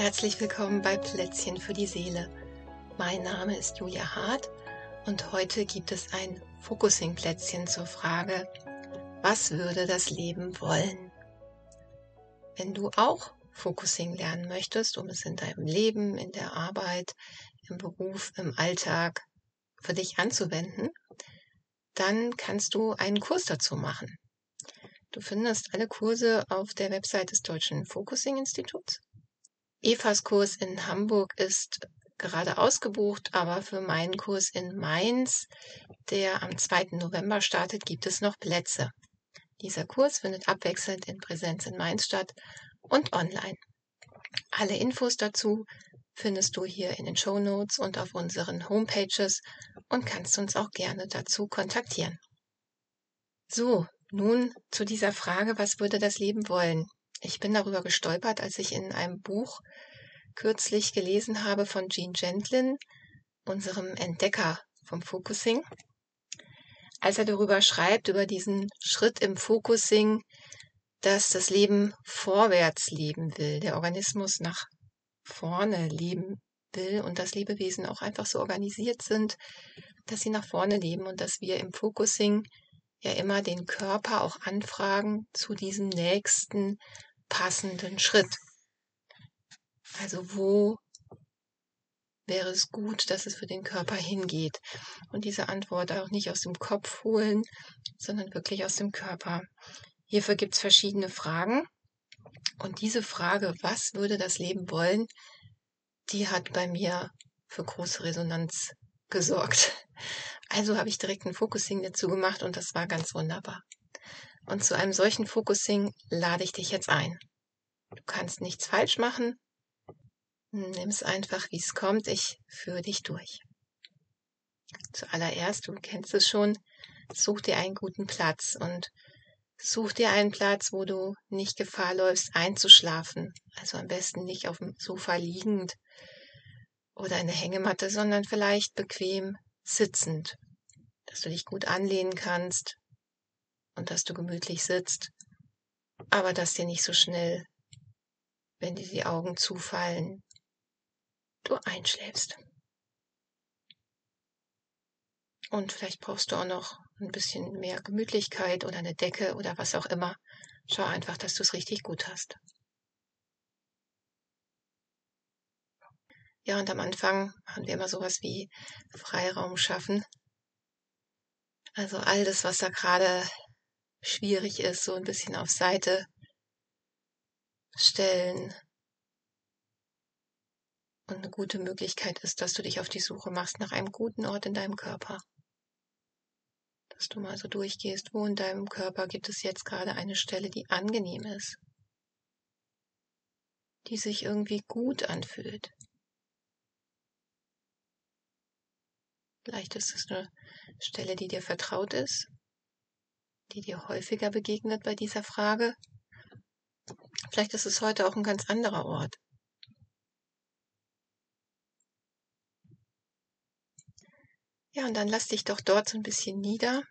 Herzlich willkommen bei Plätzchen für die Seele. Mein Name ist Julia Hart und heute gibt es ein Focusing-Plätzchen zur Frage, was würde das Leben wollen? Wenn du auch Focusing lernen möchtest, um es in deinem Leben, in der Arbeit, im Beruf, im Alltag für dich anzuwenden, dann kannst du einen Kurs dazu machen. Du findest alle Kurse auf der Website des Deutschen Focusing Instituts. Evas Kurs in Hamburg ist gerade ausgebucht, aber für meinen Kurs in Mainz, der am 2. November startet, gibt es noch Plätze. Dieser Kurs findet abwechselnd in Präsenz in Mainz statt und online. Alle Infos dazu findest du hier in den Show Notes und auf unseren Homepages und kannst uns auch gerne dazu kontaktieren. So, nun zu dieser Frage, was würde das Leben wollen? Ich bin darüber gestolpert, als ich in einem Buch kürzlich gelesen habe von Gene Gentlin, unserem Entdecker vom Focusing, als er darüber schreibt, über diesen Schritt im Focusing, dass das Leben vorwärts leben will, der Organismus nach vorne leben will und dass Lebewesen auch einfach so organisiert sind, dass sie nach vorne leben und dass wir im Focusing ja immer den Körper auch anfragen zu diesem nächsten passenden Schritt. Also wo wäre es gut, dass es für den Körper hingeht? Und diese Antwort auch nicht aus dem Kopf holen, sondern wirklich aus dem Körper. Hierfür gibt es verschiedene Fragen. Und diese Frage, was würde das Leben wollen, die hat bei mir für große Resonanz gesorgt. Also habe ich direkt ein Focusing dazu gemacht und das war ganz wunderbar. Und zu einem solchen Focusing lade ich dich jetzt ein. Du kannst nichts falsch machen. Nimm es einfach, wie es kommt. Ich führe dich durch. Zuallererst, du kennst es schon, such dir einen guten Platz und such dir einen Platz, wo du nicht Gefahr läufst, einzuschlafen. Also am besten nicht auf dem Sofa liegend oder in der Hängematte, sondern vielleicht bequem sitzend, dass du dich gut anlehnen kannst, und dass du gemütlich sitzt, aber dass dir nicht so schnell, wenn dir die Augen zufallen, du einschläfst. Und vielleicht brauchst du auch noch ein bisschen mehr Gemütlichkeit oder eine Decke oder was auch immer. Schau einfach, dass du es richtig gut hast. Ja, und am Anfang machen wir immer sowas wie Freiraum schaffen. Also all das, was da gerade schwierig ist, so ein bisschen auf Seite stellen. Und eine gute Möglichkeit ist, dass du dich auf die Suche machst nach einem guten Ort in deinem Körper. Dass du mal so durchgehst, wo in deinem Körper gibt es jetzt gerade eine Stelle, die angenehm ist, die sich irgendwie gut anfühlt. Vielleicht ist es eine Stelle, die dir vertraut ist, die dir häufiger begegnet bei dieser Frage. Vielleicht ist es heute auch ein ganz anderer Ort. Ja, und dann lass dich doch dort so ein bisschen nieder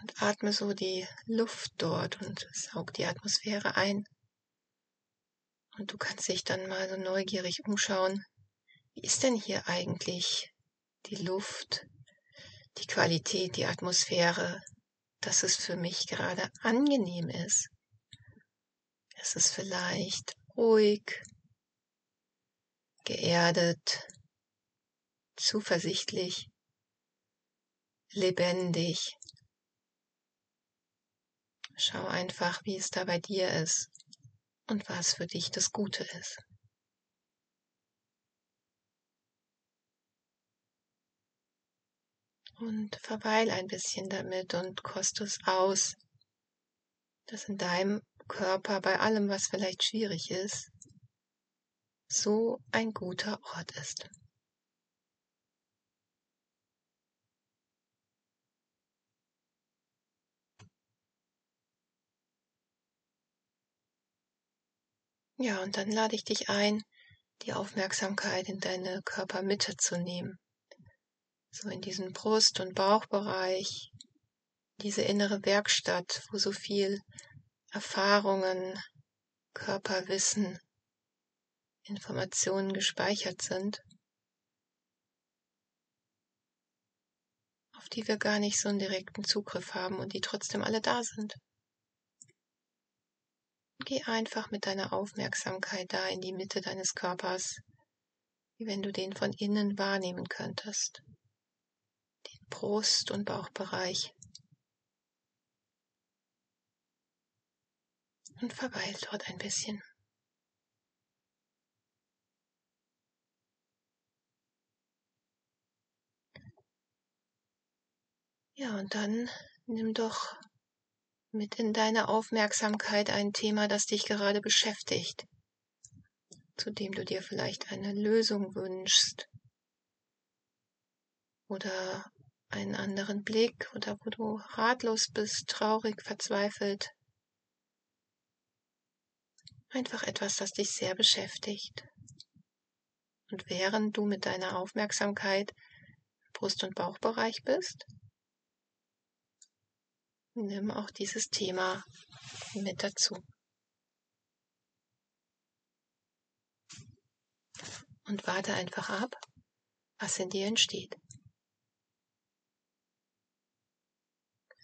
und atme so die Luft dort und saug die Atmosphäre ein. Und du kannst dich dann mal so neugierig umschauen. Wie ist denn hier eigentlich die Luft? Die Qualität, die Atmosphäre, dass es für mich gerade angenehm ist. Es ist vielleicht ruhig, geerdet, zuversichtlich, lebendig. Schau einfach, wie es da bei dir ist und was für dich das Gute ist. Und verweil ein bisschen damit und koste es aus, dass in deinem Körper bei allem, was vielleicht schwierig ist, so ein guter Ort ist. Ja, und dann lade ich dich ein, die Aufmerksamkeit in deine Körpermitte zu nehmen so in diesen Brust- und Bauchbereich, diese innere Werkstatt, wo so viel Erfahrungen, Körperwissen, Informationen gespeichert sind, auf die wir gar nicht so einen direkten Zugriff haben und die trotzdem alle da sind. Geh einfach mit deiner Aufmerksamkeit da in die Mitte deines Körpers, wie wenn du den von innen wahrnehmen könntest. Brust- und Bauchbereich. Und verweil dort ein bisschen. Ja, und dann nimm doch mit in deine Aufmerksamkeit ein Thema, das dich gerade beschäftigt, zu dem du dir vielleicht eine Lösung wünschst oder einen anderen Blick oder wo du ratlos bist, traurig, verzweifelt. Einfach etwas, das dich sehr beschäftigt. Und während du mit deiner Aufmerksamkeit im Brust- und Bauchbereich bist, nimm auch dieses Thema mit dazu. Und warte einfach ab, was in dir entsteht.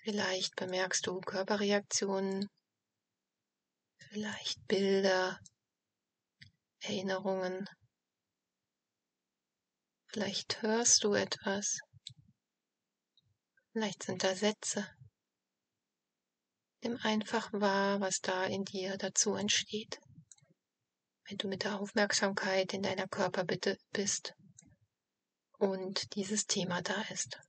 Vielleicht bemerkst du Körperreaktionen, vielleicht Bilder, Erinnerungen, vielleicht hörst du etwas, vielleicht sind da Sätze. Nimm einfach wahr, was da in dir dazu entsteht. Wenn du mit der Aufmerksamkeit in deiner Körperbitte bist und dieses Thema da ist.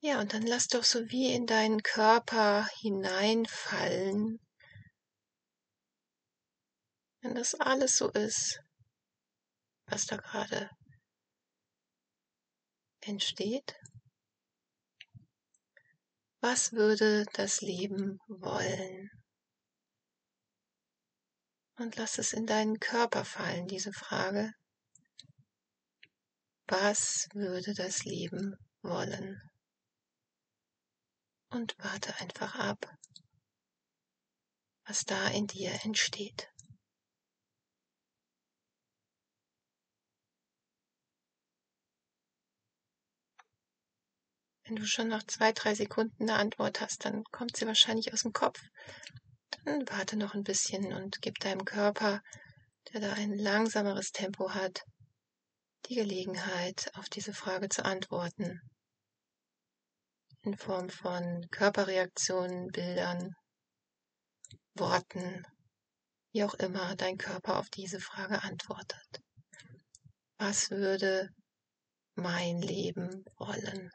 Ja, und dann lass doch so wie in deinen Körper hineinfallen, wenn das alles so ist, was da gerade entsteht, was würde das Leben wollen? Und lass es in deinen Körper fallen, diese Frage. Was würde das Leben wollen? Und warte einfach ab, was da in dir entsteht. Wenn du schon nach zwei, drei Sekunden eine Antwort hast, dann kommt sie wahrscheinlich aus dem Kopf. Dann warte noch ein bisschen und gib deinem Körper, der da ein langsameres Tempo hat, die Gelegenheit, auf diese Frage zu antworten. In Form von Körperreaktionen, Bildern, Worten, wie auch immer dein Körper auf diese Frage antwortet. Was würde mein Leben wollen?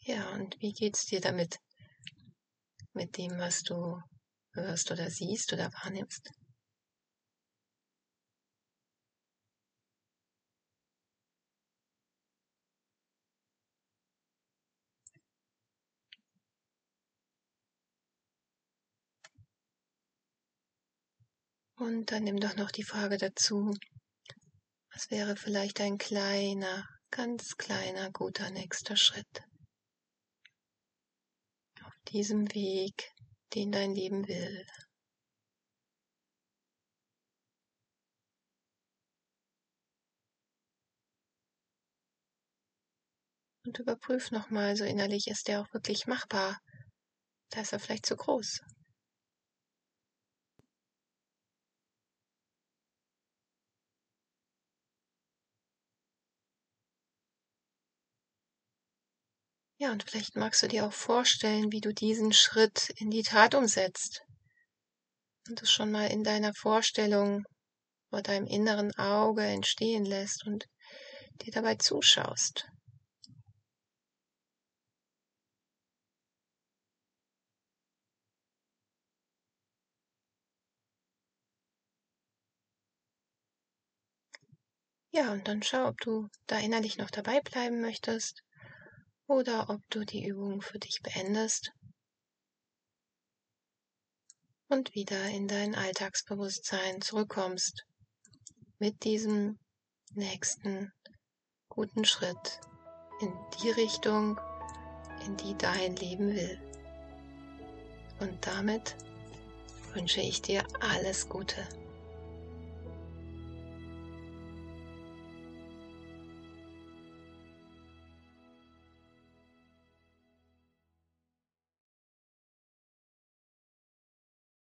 Ja, und wie geht's dir damit? Mit dem, was du hörst oder siehst oder wahrnimmst? Und dann nimm doch noch die Frage dazu, was wäre vielleicht ein kleiner, ganz kleiner, guter nächster Schritt? diesem Weg, den dein Leben will. Und überprüf nochmal so innerlich, ist der auch wirklich machbar? Da ist er vielleicht zu groß. Ja, und vielleicht magst du dir auch vorstellen, wie du diesen Schritt in die Tat umsetzt. Und es schon mal in deiner Vorstellung vor deinem inneren Auge entstehen lässt und dir dabei zuschaust. Ja, und dann schau, ob du da innerlich noch dabei bleiben möchtest oder ob du die Übung für dich beendest und wieder in dein Alltagsbewusstsein zurückkommst mit diesem nächsten guten Schritt in die Richtung, in die dein Leben will. Und damit wünsche ich dir alles Gute.